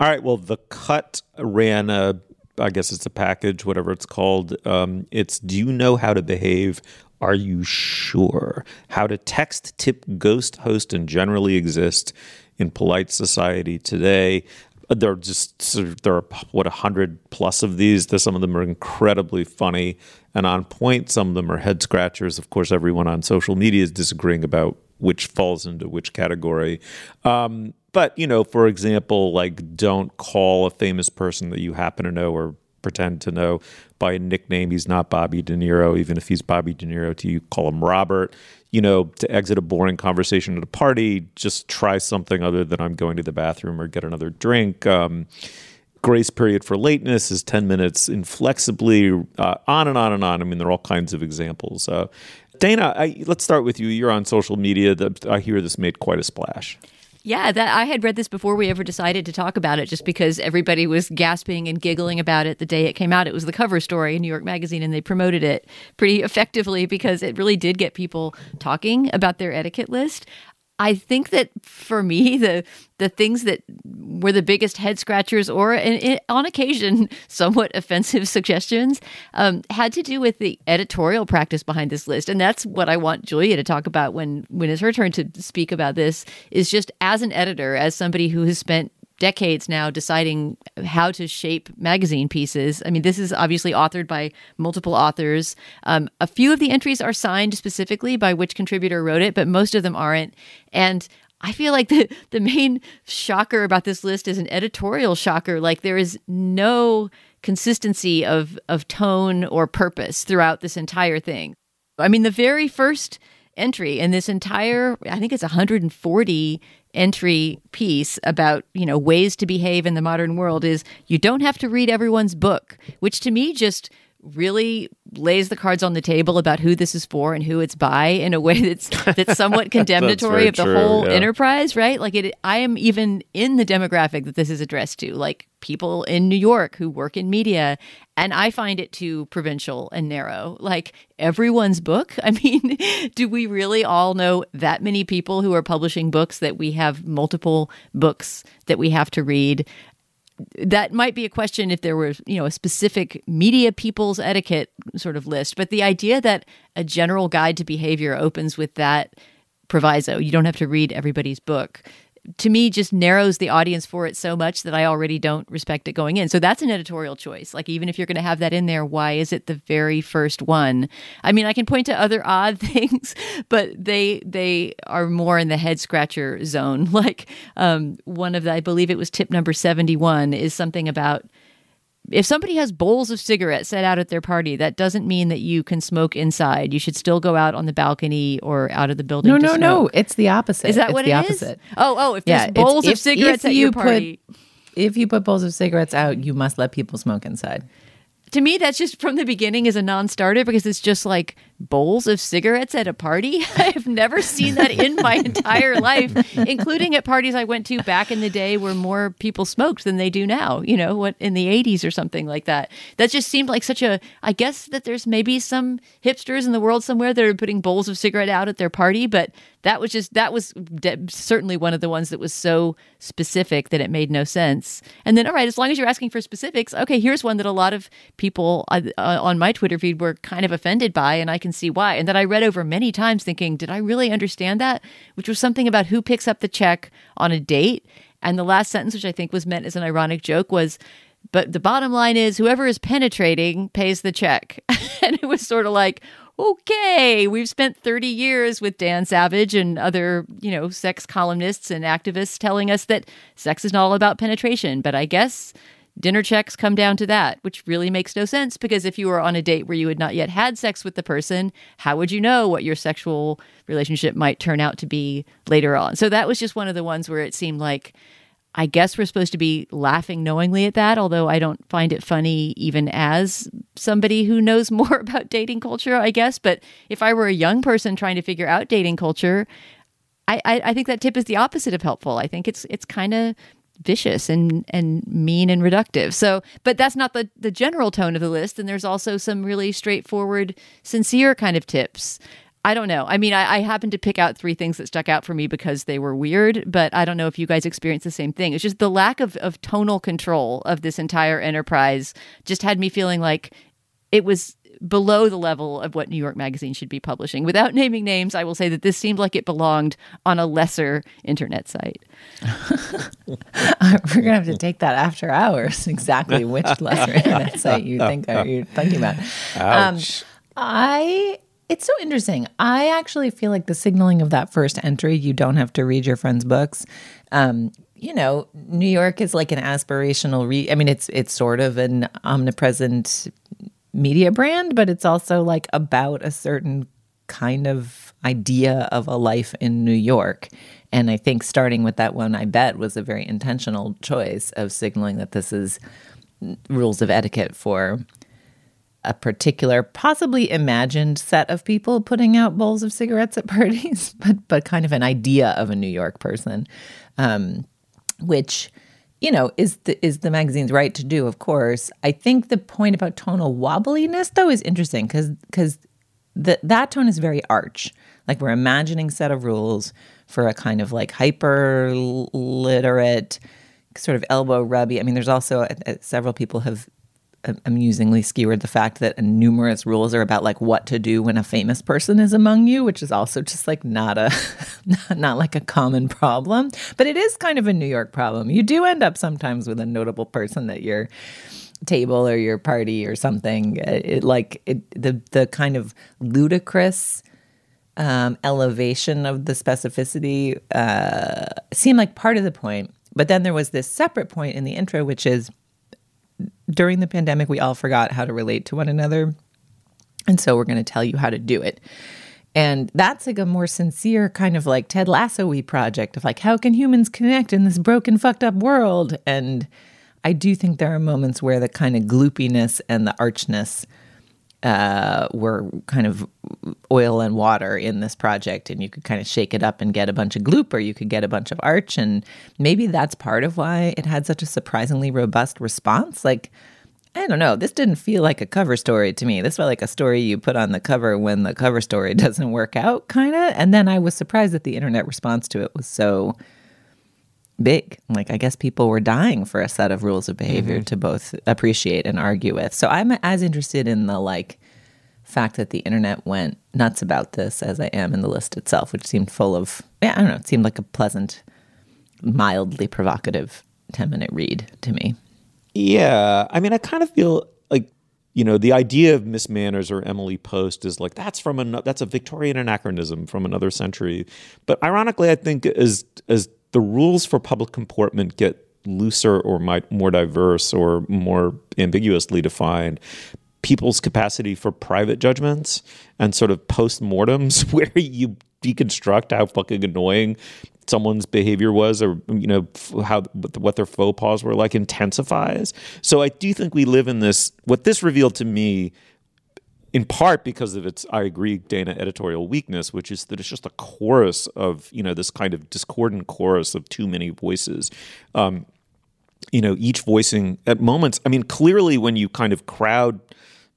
All right. Well, the cut ran a, I guess it's a package, whatever it's called. Um, it's Do you know how to behave? Are you sure? How to text, tip, ghost, host, and generally exist in polite society today. There are just there are what a hundred plus of these. Some of them are incredibly funny and on point. Some of them are head scratchers. Of course, everyone on social media is disagreeing about which falls into which category. Um, but you know, for example, like don't call a famous person that you happen to know or pretend to know by a nickname. He's not Bobby De Niro, even if he's Bobby De Niro to you, call him Robert. You know, to exit a boring conversation at a party, just try something other than I'm going to the bathroom or get another drink. Um, grace period for lateness is 10 minutes inflexibly, uh, on and on and on. I mean, there are all kinds of examples. Uh, Dana, I, let's start with you. You're on social media. I hear this made quite a splash. Yeah, that I had read this before we ever decided to talk about it, just because everybody was gasping and giggling about it the day it came out. It was the cover story in New York Magazine, and they promoted it pretty effectively because it really did get people talking about their etiquette list. I think that for me, *laughs* the the things that were the biggest head scratchers, or in, on occasion *laughs* somewhat offensive *laughs* suggestions, um, had to do with the editorial practice behind this list, and that's what I want Julia to talk about when when it's her turn to speak about this. Is just as an editor, as somebody who has spent decades now deciding how to shape magazine pieces. I mean, this is obviously authored by multiple authors. Um, a few of the entries are signed specifically by which contributor wrote it, but most of them aren't. And I feel like *laughs* the the main shocker about this list is an editorial shocker. Like there is no consistency of of tone or purpose throughout this entire thing. I mean, the very first entry in this entire I think it's 140 entry piece about you know ways to behave in the modern world is you don't have to read everyone's book which to me just really lays the cards on the table about who this is for and who it's by in a way that's that's somewhat *laughs* condemnatory that's of the true, whole yeah. enterprise right? Like it i am even in the demographic that this is addressed to like people in new york who work in media and i find it too provincial and narrow. Like everyone's book *laughs* i mean do we really all know that many people who are publishing books that we have multiple books that we have to read that might be a question if there were you know a specific media people's etiquette sort of list but the idea that a general guide to behavior opens with that proviso. You don't have to read everybody's book to me just narrows the audience for it so much that I already don't respect it going in. So that's an editorial choice. Like even if you're going to have that in there, why is it the very first one? I mean, I can point to other *laughs* odd things, but they they are more in the head scratcher zone. *laughs* Like um, one of the, I believe it was tip number 71 is something about if somebody has bowls of cigarettes set out at their party, that doesn't mean that you can smoke inside. You should still go out on the balcony or out of the building. No, no, no. It's the opposite. Is that It's what the it is? opposite. Oh, oh, if Yeah, there's bowls of if- cigarettes if at you your put- party. If you put bowls of cigarettes out, you must let people smoke inside. To me, that's just from the beginning is a non-starter because it's just like bowls of cigarettes at a party. *laughs* I've never seen that in my *laughs* entire life, including at parties I went to back in the day where more people smoked than they do now. You know, what in the '80s or something like that. That just seemed like such a. I guess that there's maybe some hipsters in the world somewhere that are putting bowls of cigarette out at their party, but that was just that was de- certainly one of the ones that was so specific that it made no sense. And then, all right, as long as you're asking for specifics, okay, here's one that a lot of people uh, uh, on my Twitter feed were kind of offended by, and I can see why. And that I read over many times, thinking, did I really understand that? Which was something about who picks up the check on a date. And the last sentence, which I think was meant as an ironic joke, was. But the bottom line is, whoever is penetrating pays the check. *laughs* and it was sort of like, okay, we've spent 30 years with Dan Savage and other, you know, sex columnists and activists telling us that sex is not all about penetration. But I guess dinner checks come down to that, which really makes no sense because if you were on a date where you had not yet had sex with the person, how would you know what your sexual relationship might turn out to be later on? So that was just one of the ones where it seemed like. I guess we're supposed to be laughing knowingly at that, although I don't find it funny even as somebody who knows *laughs* more about dating culture, I guess. But if I were a young person trying to figure out dating culture, I, I, I think that tip is the opposite of helpful. I think it's it's kind of vicious and and mean and reductive. So, but that's not the the general tone of the list. And there's also some really straightforward, sincere kind of tips. I don't know. I mean, I, I happened to pick out three things that stuck out for me because they were weird, but I don't know if you guys experienced the same thing. It's just the lack of, of tonal control of this entire enterprise just had me feeling like it was below the level of what New York Magazine should be publishing. Without naming names, I will say that this seemed like it belonged on a lesser internet site. We're gonna have to take that after hours. *laughs* Exactly which lesser internet site you think are you thinking about? Um, I. It's so interesting. I actually feel like the signaling of that first entry, you don't have to read your friend's books. Um, you know, New York is like an aspirational re I mean, it's it's sort of an omnipresent media brand, but it's also like about a certain kind of idea of a life in New York. And I think starting with that one, I bet, was a very intentional choice of signaling that this is rules of etiquette for a particular, possibly imagined set of people putting out bowls of cigarettes at *laughs* parties, but but kind of an idea of a New York person, um, which you know, is the is the magazine's right to do, of course. I think the point about tonal wobbliness though is interesting because because that that tone is very arch. Like we're imagining set of rules for a kind of like hyper literate, sort of elbow rubby. I mean, there's also uh, several people have amusingly skewered the fact that numerous rules are about like what to do when a famous person is among you, which is also just like not a *laughs* not like a common problem, but it is kind of a New York problem. You do end up sometimes with a notable person at your table or your party or something. It, like it, the the kind of ludicrous um, elevation of the specificity uh, seemed like part of the point. But then there was this separate point in the intro, which is during the pandemic, we all forgot how to relate to one another. And so we're going to tell you how to do it. And that's like a more sincere kind of like Ted Lasso project of like, how can humans connect in this broken, fucked up world? And I do think there are moments where the kind of gloopiness and the archness uh, were kind of oil and water in this project, and you could kind of shake it up and get a bunch of gloop, or you could get a bunch of arch, and maybe that's part of why it had such a surprisingly robust response. Like, I don't know, this didn't feel like a cover story to me. This felt like a story you put on the cover when the cover story *laughs* doesn't work out, kind of. And then I was surprised that the internet response to it was so big. Like, I guess people were dying for a set of rules of behavior mm-hmm. to both appreciate and argue with. So I'm as interested in the like fact that the internet went nuts about this as I am in the list itself, which seemed full of, yeah, I don't know, it seemed like a pleasant, mildly provocative 10 minute read to me. Yeah. I mean, I kind of feel like you know the idea of miss manners or emily post is like that's from a that's a victorian anachronism from another century but ironically i think as as the rules for public comportment get looser or might more diverse or more ambiguously defined. People's capacity for private judgments and sort of post-mortems *laughs* where you deconstruct how fucking annoying someone's behavior was or you know how what their faux pas were like intensifies. So i do think we live in this what this revealed to me in part because of its i agree dana editorial weakness which is that it's just a chorus of you know this kind of discordant chorus of too many voices. Um, you know each voicing at moments i mean clearly when you kind of crowd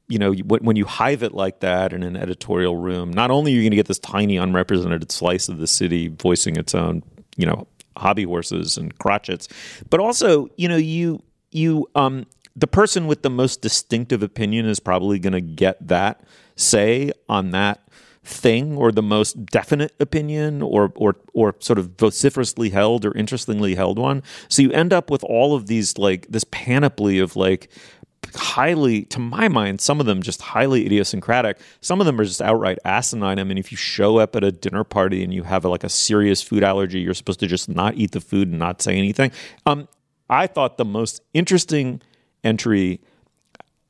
you know when you hive it like that in an editorial room not only are you going to get this tiny unrepresented slice of the city voicing its own you know hobby horses and crotchets but also you know you you um the person with the most distinctive opinion is probably going to get that say on that thing or the most definite opinion or or or sort of vociferously held or interestingly held one. So you end up with all of these like this panoply of like highly to my mind some of them just highly idiosyncratic. Some of them are just outright asinine. I mean if you show up at a dinner party and you have like a serious food allergy you're supposed to just not eat the food and not say anything. Um, i thought the most interesting entry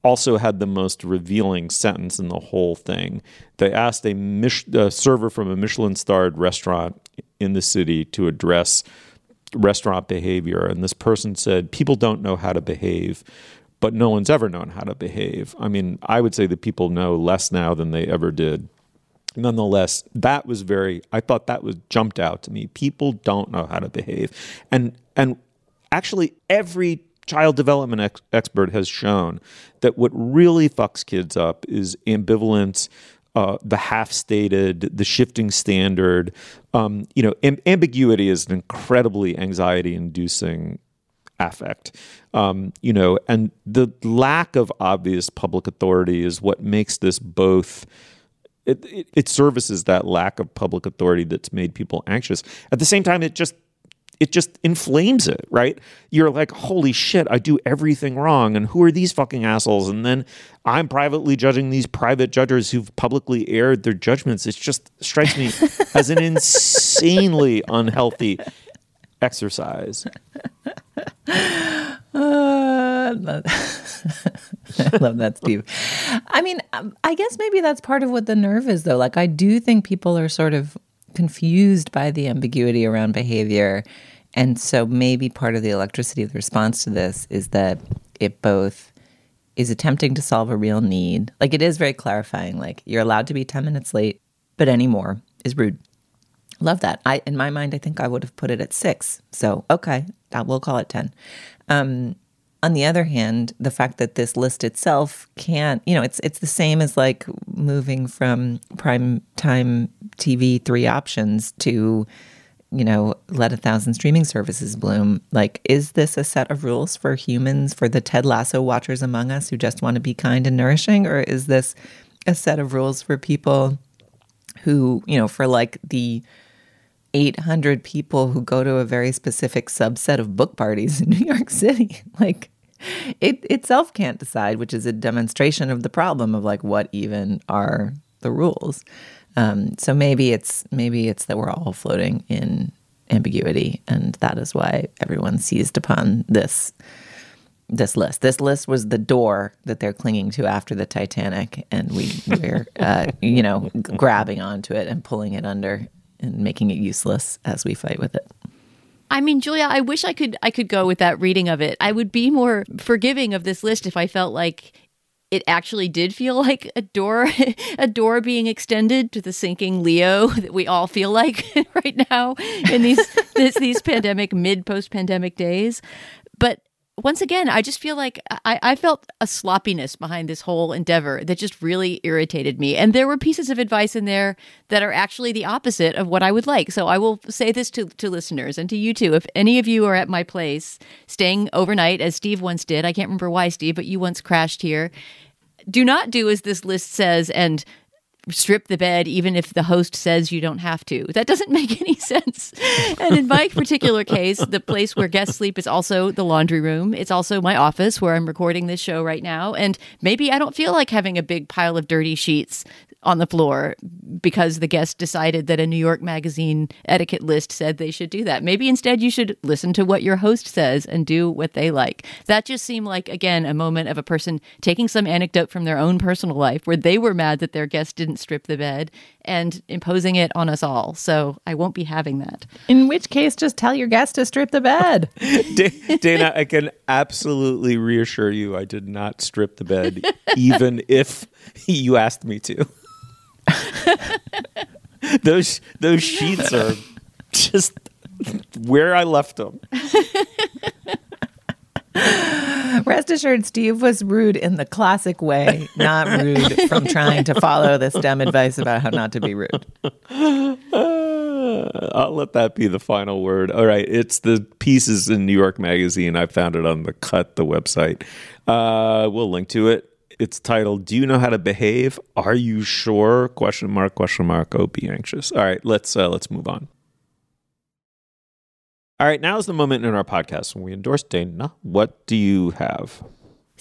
also had the most revealing sentence in the whole thing. They asked a, Mich- a server from a Michelin starred restaurant in the city to address restaurant behavior. And this person said, People don't know how to behave, but no one's ever known how to behave. I mean, I would say that people know less now than they ever did nonetheless, that was very. I thought that was jumped out to me. People don't know how to behave, and and actually every child development ex- expert has shown that what really fucks kids up is ambivalence. Uh, the half-stated, the shifting standard, um, you know, am- ambiguity is an incredibly anxiety-inducing affect. Um, you know, and the lack of obvious public authority is what makes this both. It, it, it services that lack of public authority that's made people anxious. At the same time, it just it just inflames it, right? You're like, holy shit, I do everything wrong, and who are these fucking assholes? And then I'm privately judging these private judges who've publicly aired their judgments. It just strikes me *laughs* as an insanely unhealthy exercise. Uh, *laughs* I love that, Steve. I mean, um, I guess maybe that's part of what the nerve is, though. Like, I do think people are sort of confused by the ambiguity around behavior. And so maybe part of the electricity of the response to this is that it both is attempting to solve a real need. Like, it is very clarifying. Like, you're allowed to be 10 minutes late, but any more is rude. Love that. I in my mind, I think I would have put it at six. So okay, we'll call it ten. Um, on the other hand, the fact that this list itself can't, you know, it's it's the same as like moving from prime time TV three options to, you know, let a thousand streaming services bloom. Like, is this a set of rules for humans, for the Ted Lasso watchers among us who just want to be kind and nourishing, or is this a set of rules for people who, you know, for like the 800 people who go to a very specific subset of book parties in *laughs* New York City. Like it itself can't decide, which is a demonstration of the problem of like what even are the rules. Um, so maybe it's maybe it's that we're all floating in ambiguity, and that is why everyone seized upon this this list. This list was the door that they're clinging to after the Titanic, and we we're *laughs* uh, you know grabbing onto it and pulling it under and making it useless as we fight with it. I mean, Julia, I wish I could I could go with that reading of it. I would be more forgiving of this list if I felt like it actually did feel *laughs* like a door a door being extended to the sinking Leo *laughs* that we all feel like *laughs* right now in these this, these pandemic mid post pandemic days. But once again, I just feel like I, I, felt a sloppiness behind this whole endeavor that just really irritated me. And there were pieces of advice in there that are actually the opposite of what I would like. So I will say this to, to listeners and to you too. If any of you are at my place staying overnight, as Steve once did, I can't remember why, Steve, but you once crashed here. Do not do as this list says and strip the bed even if the host says you don't have to. That doesn't *laughs* make any sense. And in my particular case, the place where guests sleep is also the laundry room. It's also my office where I'm recording this show right now. And maybe I don't feel like having a big pile of dirty sheets on the floor because the guest decided that a New York Magazine etiquette list said they should do that. Maybe instead you should listen to what your host says and do what they like. That just seemed like, again, a moment of a person taking some anecdote from their own personal life where they were mad that their guest didn't strip the bed and imposing it on us all. So I won't be having that. In which case, just tell your guest to strip the bed. *laughs* Dana, I can absolutely reassure you I did not strip the bed, *laughs* even if you asked me to. *laughs* those those sheets are just where I left them. Rest assured, Steve was rude in the classic way, not rude from trying to follow this dumb advice about how not to be rude. *laughs* I'll let that be the final word. All right, it's the pieces in New York Magazine. I found it on the Cut, the website. Uh, we'll link to it. It's titled "Do you know how to behave? Are you sure?" Question mark. Question mark. Oh, be anxious. All right, let's uh, let's move on. All right, now is the moment in our podcast when we endorse Dana. What do you have?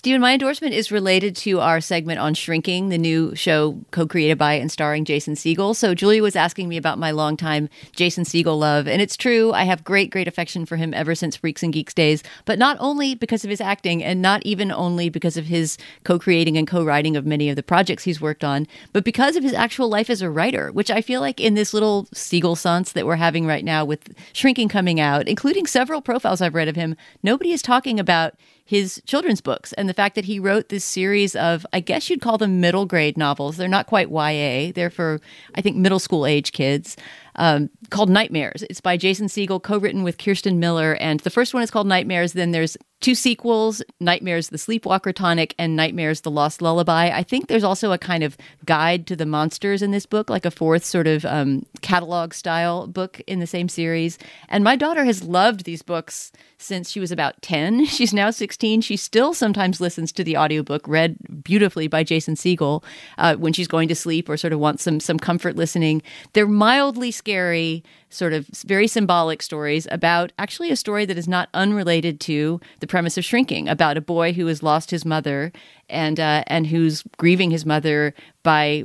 Stephen, my endorsement is related to our segment on Shrinking, the new show co created by and starring Jason Segel. So, Julia was asking me about my longtime Jason Segel love. And it's true, I have great, great affection for him ever since Freaks and Geeks days, but not only because of his acting and not even only because of his co creating and co writing of many of the projects he's worked on, but because of his actual life as a writer, which I feel like in this little Segel sense that we're having right now with Shrinking coming out, including several profiles I've read of him, nobody is talking about his children's books and the fact that he wrote this series of, I guess you'd call them middle grade novels. They're not quite YA, they're for, I think, middle school age kids. Um, called Nightmares. It's by Jason Segel, co-written with Kirsten Miller, and the first one is called Nightmares. Then there's two sequels: Nightmares: The Sleepwalker Tonic and Nightmares: The Lost Lullaby. I think there's also a kind of guide to the monsters in this book, like a fourth sort of um, catalog style book in the same series. And my daughter has loved these books since she was about 10. *laughs* She's now 16. She still sometimes listens to the audiobook read beautifully by Jason Segel uh, when she's going to sleep or sort of wants some some comfort listening. They're mildly scary, sort of very symbolic stories about actually a story that is not unrelated to the premise of shrinking about a boy who has lost his mother and uh, and who's grieving his mother by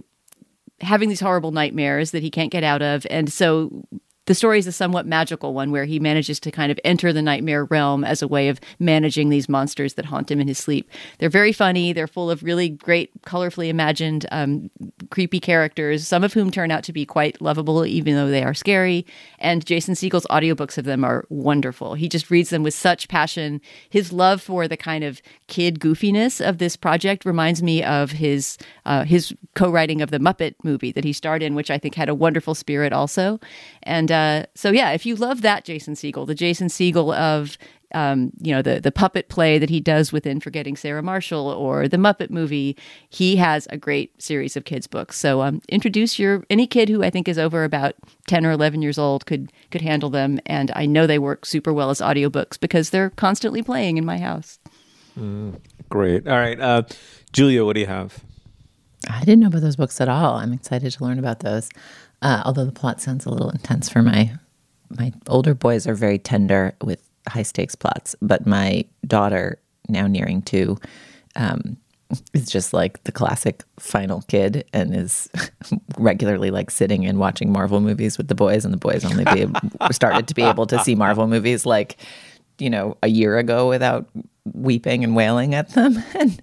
having these horrible nightmares that he can't get out of. And so the story is a somewhat magical one where he manages to kind of enter the nightmare realm as a way of managing these monsters that haunt him in his sleep. They're very funny. They're full of really great, colorfully imagined, um, creepy characters, some of whom turn out to be quite lovable, even though they are scary. And Jason Segel's audiobooks of them are wonderful. He just reads them with such passion. His love for the kind of kid goofiness of this project reminds me of his uh, his co-writing of the Muppet movie that he starred in, which I think had a wonderful spirit also. And uh, so, yeah, if you love that Jason Segel, the Jason Segel of um, you know the the puppet play that he does within Forgetting Sarah Marshall or the Muppet movie, he has a great series of kids books. So um, introduce your any kid who I think is over about ten or eleven years old could could handle them, and I know they work super well as audiobooks because they're constantly playing in my house. Mm, great. All right, uh, Julia, what do you have? I didn't know about those books at all. I'm excited to learn about those. Uh, although the plot sounds a little intense for my my older boys are very tender with high stakes plots, but my daughter, now nearing two, um, is just like the classic final kid and is *laughs* regularly like sitting and watching Marvel movies with the boys, and the boys only be *laughs* started to be able to see Marvel movies like you know a year ago without weeping and wailing at them. *laughs* And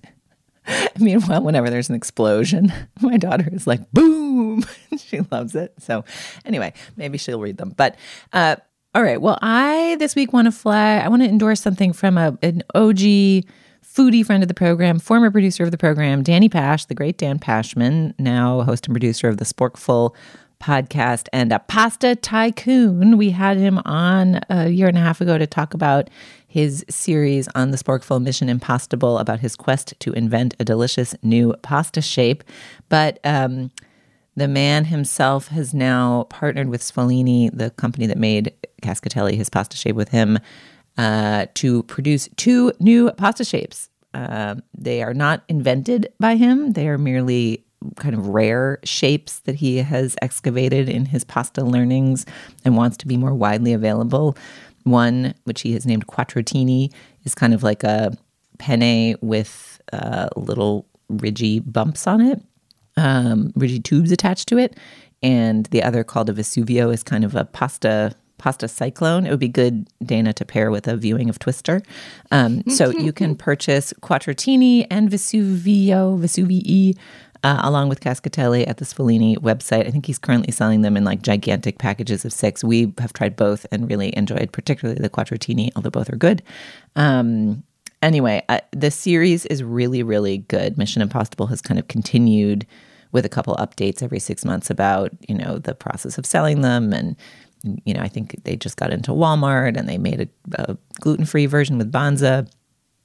*laughs* Meanwhile, whenever there's an explosion, *laughs* my daughter is like, boom. *laughs* she loves it. So, anyway, maybe she'll read them. But, uh, all right. Well, I this week want to fly, I want to endorse something from a, an OG foodie friend of the program, former producer of the program, Danny Pash, the great Dan Pashman, now host and producer of the Sporkful podcast and a pasta tycoon. We had him on a year and a half ago to talk about his series on the Sporkful Mission Impossible about his quest to invent a delicious new pasta shape. But um, the man himself has now partnered with Sfoglini, the company that made Cascatelli his pasta shape with him, uh, to produce two new pasta shapes. Uh, they are not invented by him, they are merely kind of rare shapes that he has excavated in his pasta learnings and wants to be more widely available. One, which he has named Quattrotini, is kind of like a penne with uh, little ridgy bumps on it, um, ridgy tubes attached to it. And the other, called a Vesuvio, is kind of a pasta pasta cyclone. It would be good, Dana, to pair with a viewing of Twister. Um, so *laughs* you can purchase Quattrotini and Vesuvio, Vesuvii uh, along with Cascatelli at the Sfoglini website. I think he's currently selling them in like gigantic packages of six. We have tried both and really enjoyed, particularly the Quattrotini, although both are good. Um, anyway, uh, the series is really, really good. Mission Impossible has kind of continued with a couple updates every six months about you know the process of selling them and you know i think they just got into walmart and they made a, a gluten-free version with banza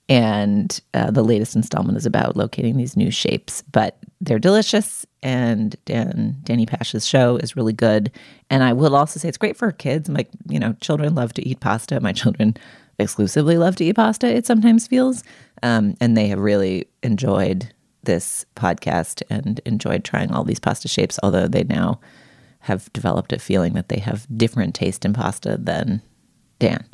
and uh, the latest installment is about locating these new shapes. But they're delicious, and Dan, Danny Pash's show is really good. And I will also say it's great for kids. Like, you know, children love to eat pasta. My children exclusively love to eat pasta, it sometimes feels. Um, and they have really enjoyed this podcast and enjoyed trying all these pasta shapes, although they now have developed a feeling that they have different taste in pasta than Dan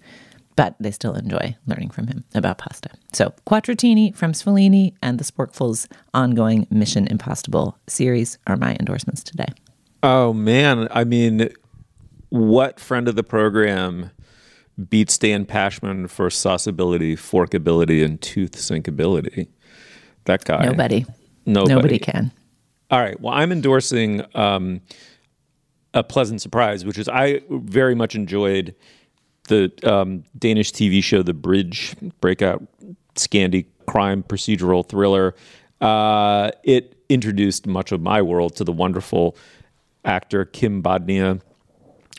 but they still enjoy learning from him about pasta. So, Quattrotini from Sfoglini and the Sporkful's ongoing Mission Impossible series are my endorsements today. Oh, man. I mean, what friend of the program beats Dan Pashman for sauceability, forkability, and tooth sinkability? That guy. Nobody. Nobody. Nobody can. All right. Well, I'm endorsing um, a pleasant surprise, which is I very much enjoyed the um, Danish TV show The Bridge Breakout Scandi crime procedural thriller. Uh, it introduced much of my world to the wonderful actor Kim Bodnia,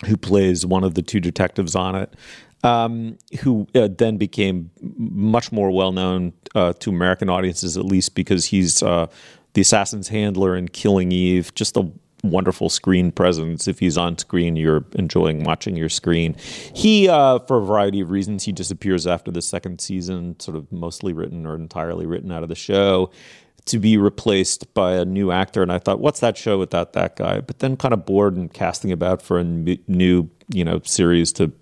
who plays one of the two detectives on it. Um, who uh, then became much more well known uh, to American audiences, at least because he's uh, the assassin's handler in Killing Eve. Just a wonderful screen presence. If he's on screen, you're enjoying watching your screen. He, uh, for a variety of reasons, he disappears after the second season, sort of mostly written or entirely written out of the show to be replaced by a new actor. And I thought, what's that show without that guy? But then kind of bored and casting about for a new, you know, series to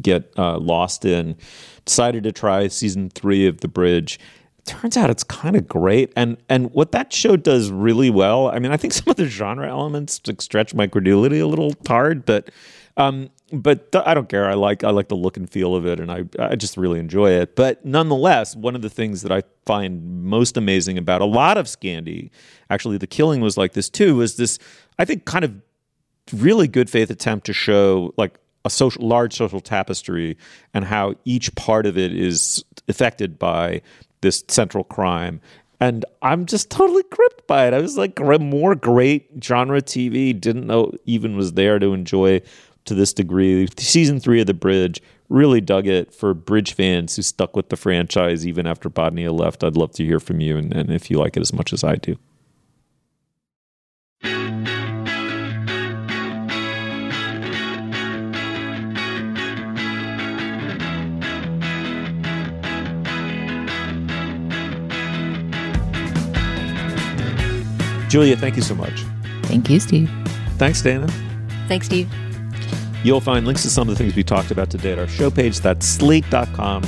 get uh, lost in. Decided to try season three of The Bridge. Turns out it's kind of great, and and what that show does really well. I mean, I think *laughs* some of the genre elements stretch my credulity a little hard, but um, but th- I don't care. I like I like the look and feel of it, and I I just really enjoy it. But nonetheless, one of the things that I find most amazing about a lot of Scandi, actually, the killing was like this too. Was this I think kind of really good faith attempt to show like a social large social tapestry and how each part of it is affected by this central crime and I'm just totally gripped by it. I was like, more great genre TV. Didn't know even was there to enjoy to this degree. Season three of The Bridge really dug it for Bridge fans who stuck with the franchise even after Bodnia left. I'd love to hear from you and, and if you like it as much as I do. Julia, thank you so much. Thank you, Steve. Thanks, Dana. Thanks, Steve. You'll find links to some of the things we talked about today at our show page. That's slate.com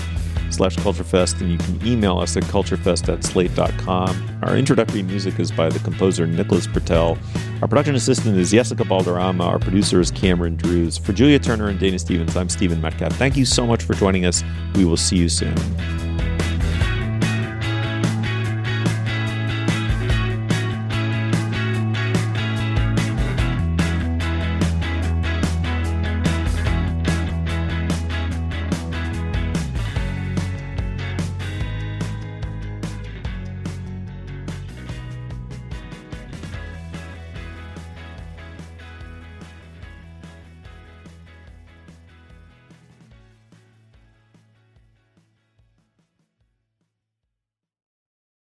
slash culturefest, and you can email us at culturefest at slate.com. Our introductory music is by the composer Nicholas Britell. Our production assistant is Jessica Balderrama. Our producer is Cameron Drews. For Julia Turner and Dana Stevens, I'm Stephen Metcalf. Thank you so much for joining us. We will see you soon.